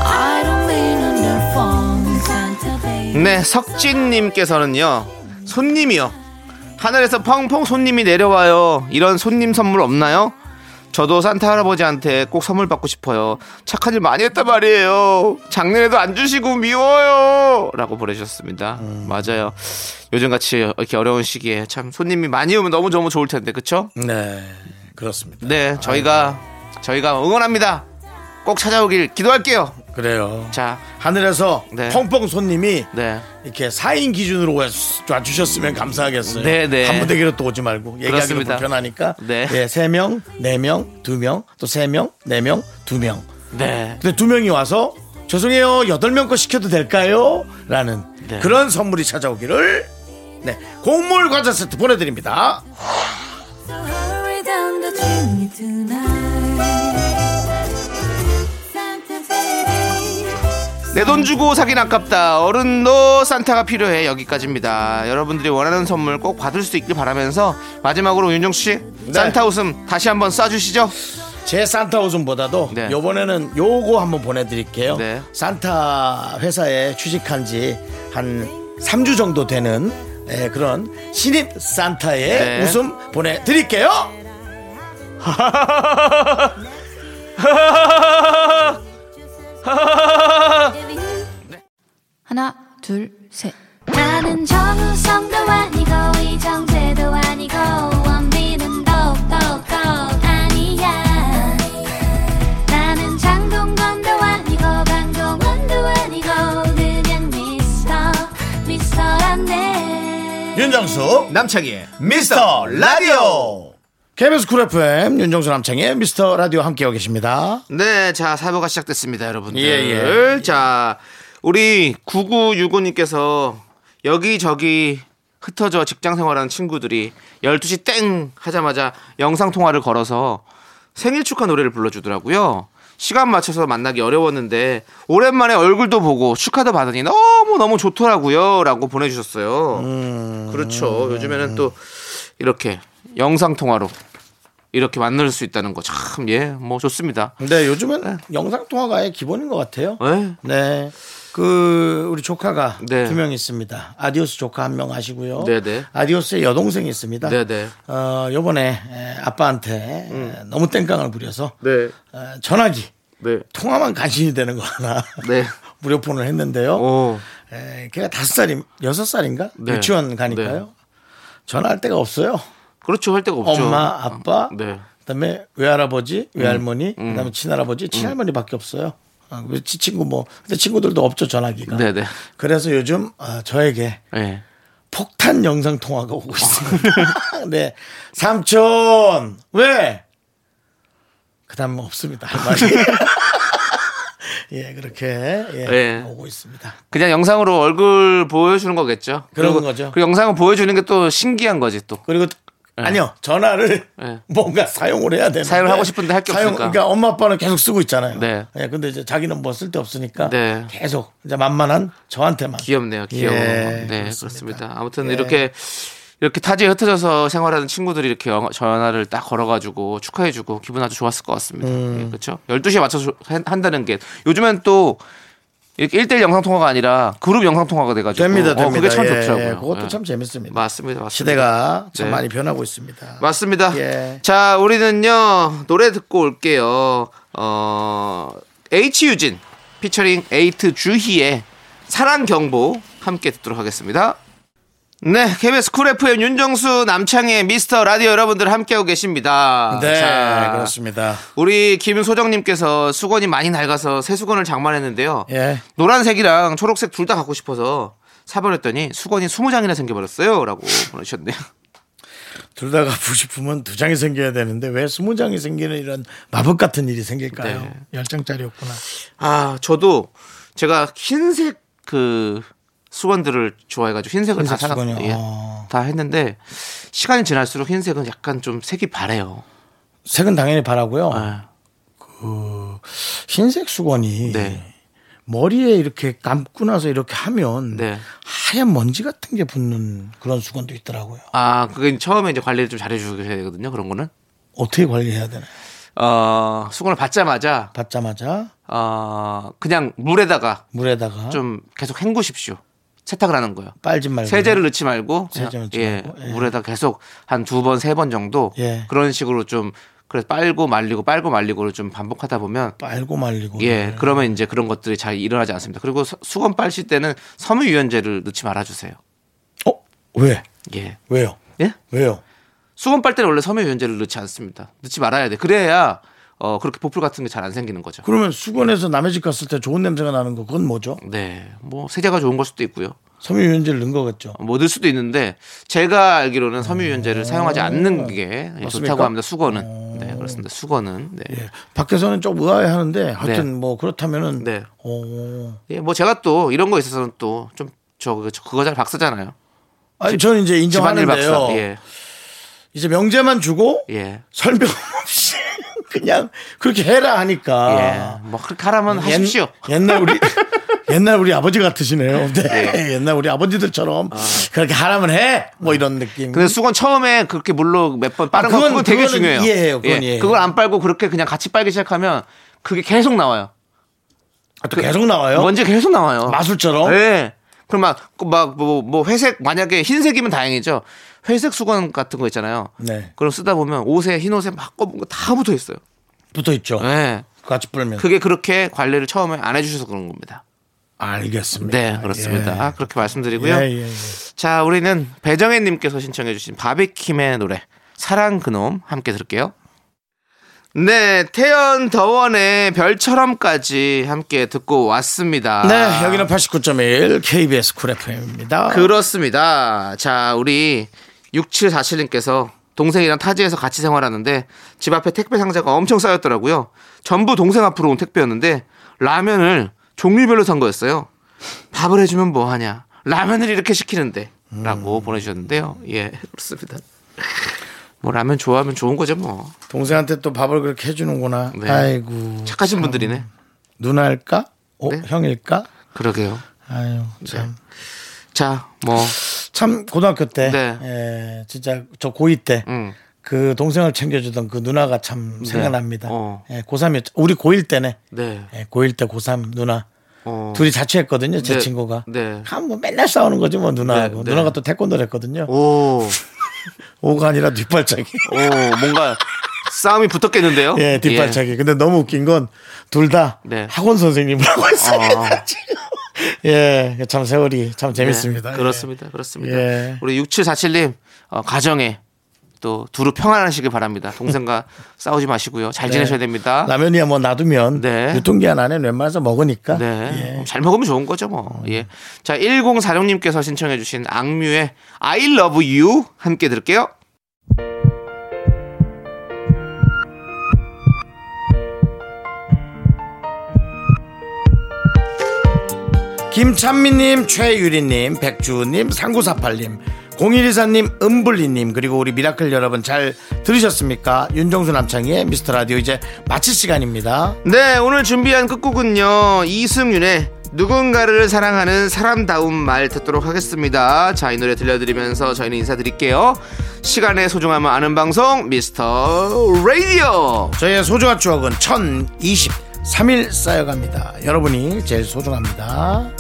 I don't mean on your phone, Santa baby. 네, 석진님께서는요, 손님이요. 하늘에서 펑펑 손님이 내려와요. 이런 손님 선물 없나요? 저도 산타 할아버지한테 꼭 선물 받고 싶어요. 착한 일 많이 했단 말이에요. 작년에도 안 주시고 미워요. 라고 보내주셨습니다. 맞아요. 요즘같이 이렇게 어려운 시기에 참 손님이 많이 오면 너무 너무 좋을 텐데, 그쵸? 네. 그렇습니다. 네, 저희가, 저희가 응원합니다. 꼭 찾아오길 기도할게요. 그래요. 자, 하늘에서 네. 펑펑 손님이 네. 이렇게 4인 기준으로 와- 와주셨으면 감사하겠어요. 네, 네. 한 무대기로 또 오지 말고 얘기하기도 그렇습니다. 불편하니까. 네. 예, 3명, 4명, 2명, 또 3명, 4명, 2명. 네. 근데 두 명이 와서 죄송해요, 여덟 명거 시켜도 될까요? 라는 네. 그런 선물이 찾아오기를 네, 곡물 과자 세트 보내드립니다. 내 돈 주고 사긴 아깝다. 어른도 산타가 필요해. 여기까지입니다. 여러분들이 원하는 선물 꼭 받을 수 있길 바라면서 마지막으로 윤정수 씨 산타 웃음 다시 한번 쏴주시죠. 제 산타 웃음보다도 네. 요번에는 요거 한번 보내드릴게요. 네. 산타 회사에 취직한 지 한 3주 정도 되는 예, 그런 신입 산타의 네. 웃음 보내드릴게요. <laughs> 남창희의 미스터 라디오 KBS 쿨 FM 윤정수 남창희의 미스터 라디오 함께하고 계십니다 네, 자, 사부가 시작됐습니다, 여러분들. 예, 예. 자, 우리 9965님께서 여기저기 흩어져 직장 생활하는 친구들이 12시 땡 하자마자 영상 통화를 걸어서 생일 축하 노래를 불러주더라고요. 시간 맞춰서 만나기 어려웠는데 오랜만에 얼굴도 보고 축하도 받으니 너무 너무 좋더라고요. 라고 보내주셨어요. 그렇죠. 요즘에는 또 이렇게 영상 통화로 이렇게 만날 수 있다는 거 참, 예, 뭐 좋습니다. 근데 요즘은 영상 통화가 아예 기본인 것 같아요 네. 네. 그 우리 조카가 네. 두명 있습니다. 아디오스 조카 한명 아시고요. 네네. 아디오스의 여동생이 있습니다. 네네. 어, 요번에 에, 아빠한테 에, 너무 땡깡을 부려서 네. 어, 전화기 네. 통화만 간신히 되는 거 하나 <laughs> 네. <laughs> 무료폰을 했는데요. 오. 에, 걔가 다섯 살임 여섯 살인가 네. 유치원 가니까요. 네. 전화할 데가 없어요. 그렇죠. 할 데가 없죠. 엄마, 아빠, 네. 그다음에 외할아버지, 외할머니, 음. 그다음에 친할아버지, 친할머니밖에 없어요. 어, 그 치- 친구 뭐 근데 친구들도 없죠 전화기가. 네네. 그래서 요즘 어, 저에게 네. 폭탄 영상 통화가 오고 있습니다. <laughs> 네, 삼촌 왜? 그다음 뭐 없습니다. <laughs> 예, 그렇게 예, 예. 오고 있습니다. 그냥 영상으로 얼굴 보여주는 거겠죠. 그런 그리고 거죠. 그 영상을 보여주는 게 또 신기한 거지 또. 그리고 아니요 전화를 네. <laughs> 뭔가 사용을 해야 되는데 사용을 하고 싶은데 할게 사용- 없으니까. 그러니까 엄마 아빠는 계속 쓰고 있잖아요. 네. 예, 근데 이제 자기는 뭐 쓸 데 없으니까 네. 계속 이제 만만한 저한테만 귀엽네요. 귀여워. 예, 네, 그렇습니다. 그렇습니다. 아무튼 예. 이렇게 이렇게 타지에 흩어져서 생활하는 친구들이 이렇게 영- 전화를 딱 걸어가지고 축하해주고 기분 아주 좋았을 것 같습니다. 음. 예, 그렇죠? 12시에 맞춰서 한- 한다는 게 요즘엔 또 이렇게 1대1 영상통화가 아니라 그룹 영상통화가 돼가지고 됩니다, 어, 됩니다. 그게 참 예, 좋더라고요. 그것도 예. 참 재밌습니다. 맞습니다. 맞습니다. 시대가 참 네. 많이 변하고 있습니다. 맞습니다. 예. 자, 우리는요, 노래 듣고 올게요. 어, H 유진, 피처링 에이트 주희의 사랑 경보 함께 듣도록 하겠습니다. 네, KBS 쿨 FM 윤정수 남창희의 미스터 라디오 여러분들 함께하고 계십니다. 네, 자, 그렇습니다. 우리 김소정님께서 수건이 많이 낡아서 새 수건을 장만했는데요. 예. 노란색이랑 초록색 둘 다 갖고 싶어서 사버렸더니 수건이 20장이나 생겨버렸어요. 라고 보내주셨네요. <laughs> 둘 다 갖고 싶으면 두 장이 생겨야 되는데 왜 스무 장이 생기는 이런 마법 같은 일이 생길까요? 네. 열 장짜리였구나. 아, 저도 제가 흰색 그 수건들을 좋아해가지고 흰색을 다 흰색 사가 수건이요? 예, 어. 다 했는데 시간이 지날수록 흰색은 약간 좀 색이 바래요. 색은 당연히 바라고요. 아, 흰색 수건이 네. 머리에 이렇게 감고 나서 이렇게 하면 네. 하얀 먼지 같은 게 붙는 그런 수건도 있더라고요. 아, 그게 처음에 이제 관리를 좀 잘해주셔야 되거든요. 그런 거는. 어떻게 관리해야 되나요? 어, 수건을 받자마자 받자마자 어, 그냥 물에다가 물에다가 좀 계속 헹구십시오. 세탁을 하는 거예요. 빨지 말고 세제를 넣지 말고 세제 넣지 예, 말고, 예. 물에다 계속 한 두 번 세 번 정도 예. 그런 식으로 좀 그래서 빨고 말리고 빨고 말리고를 좀 반복하다 보면 빨고 말리고 예 그러면 이제 그런 것들이 잘 일어나지 않습니다. 그리고 수- 수건 빨실 때는 섬유 유연제를 넣지 말아주세요. 어? 왜? 예 왜요? 예? 왜요? 수건 빨 때는 원래 섬유 유연제를 넣지 않습니다. 넣지 말아야 돼. 그래야 어 그렇게 보풀 같은 게 잘 안 생기는 거죠. 그러면 수건에서 남의 집 갔을 때 좋은 냄새가 나는 거 그건 뭐죠? 네, 뭐 세제가 좋은 걸 수도 있고요. 섬유유연제를 넣은 거겠죠. 뭐 넣을 수도 있는데 제가 알기로는 섬유유연제를 사용하지 않는 게? 좋다고 합니다. 수건은 네 그렇습니다. 수건은 네. 예. 밖에서는 좀 의아해하는데 하여튼 뭐 그렇다면은 네. 어. 예, 뭐 제가 또 이런 거에 있어서는 또 좀 저 그거 잘 박사잖아요. 아니 저는 이제 인정하는데요. 예, 이제 명제만 주고 예, 설명 없이 그냥 그렇게 해라 하니까 예. 뭐 그렇게 하라면 옛- 하십시오. 옛날 우리 <laughs> 옛날 우리 아버지 같으시네요. 네. 예. 옛날 우리 아버지들처럼 그렇게 하라면 해. 뭐 이런 느낌. 근데 수건 처음에 그렇게 물로 몇 번 빠른 아, 거 그건- 그거 되게 중요해요. 이해해요. 그건 예. 그걸 안 빨고 그렇게 그냥 같이 빨기 시작하면 그게 계속 나와요. 아, 또 계속 나와요. 먼지 계속 나와요. 마술처럼. 예. 그럼 막 막 뭐 뭐 회색 만약에 흰색이면 다행이죠. 회색 수건 같은 거 있잖아요. 네. 그럼 쓰다 보면 옷에 흰 옷에 막 검은 거 다 붙어 있어요. 붙어 있죠. 예. 같이 불면. 그게 그렇게 관리를 처음에 안 해주셔서 그런 겁니다. 알겠습니다. 네, 그렇습니다. 그렇게 말씀드리고요. 예, 예, 예. 자, 우리는 배정혜님께서 신청해주신 바비킴의 노래 사랑 그놈 함께 들을게요. 네, 태연 더원의 별처럼까지 함께 듣고 왔습니다. 네, 여기는 89.1 KBS 쿨 FM입니다. 그렇습니다. 자, 우리 6747님께서 동생이랑 타지에서 같이 생활하는데 집 앞에 택배 상자가 엄청 쌓였더라고요. 전부 동생 앞으로 온 택배였는데 라면을 종류별로 산 거였어요. 밥을 해주면 뭐 하냐? 라면을 이렇게 시키는데 라고 음. 보내주셨는데요. 예, 그렇습니다. 뭐 라면 좋아하면 좋은 거죠 뭐. 동생한테 또 밥을 그렇게 해주는구나. 네. 아이고. 착하신 분들이네. 누나일까? 어, 네. 형일까? 그러게요. 아유, 참. 자, 뭐, 참 고등학교 때, 네. 예, 진짜 저 고2 때, 음, 그 동생을 챙겨주던 그 누나가 참 생각납니다. 어. 예, 고3이었죠. 우리 고1 때네. 네. 예, 고1 때 고3 누나. 어, 둘이 자취했거든요, 제 네. 친구가. 네. 한뭐 맨날 싸우는 거지 뭐 누나하고. 네, 네. 누나가 또 태권도를 했거든요. 오, <laughs> 오가 아니라 뒷발차기. 오, 뭔가 싸움이 붙었겠는데요? 예, 뒷발차기. 근데 너무 웃긴 건 둘다 네. 학원 선생님을 하고 있어요. 아. 지금. <laughs> 예, 참 세월이 참 재밌습니다. 네, 예. 그렇습니다. 그렇습니다. 예. 우리 6747님, 어, 가정에 또 두루 평안하시길 바랍니다. 동생과 <laughs> 싸우지 마시고요. 잘 지내셔야 됩니다. 라면이야 뭐 놔두면 네. 유통기한 안에 웬만해서 먹으니까. 네. 예. 잘 먹으면 좋은 거죠, 뭐. 예. 자, 1046님께서 신청해 주신 악뮤의 I love you 함께 들을게요. 김찬미님, 최유리님, 백주님, 3948님, 0124님, 은블리님, 그리고 우리 미라클 여러분 잘 들으셨습니까? 윤정수 남창희의 미스터 라디오 이제 마칠 시간입니다. 네, 오늘 준비한 끝곡은요. 이승윤의 누군가를 사랑하는 사람다운 말 듣도록 하겠습니다. 자, 이 노래 들려드리면서 저희는 인사드릴게요. 시간의 소중함을 아는 방송, 미스터 라디오! 저희의 소중한 추억은 1023일 쌓여갑니다. 여러분이 제일 소중합니다.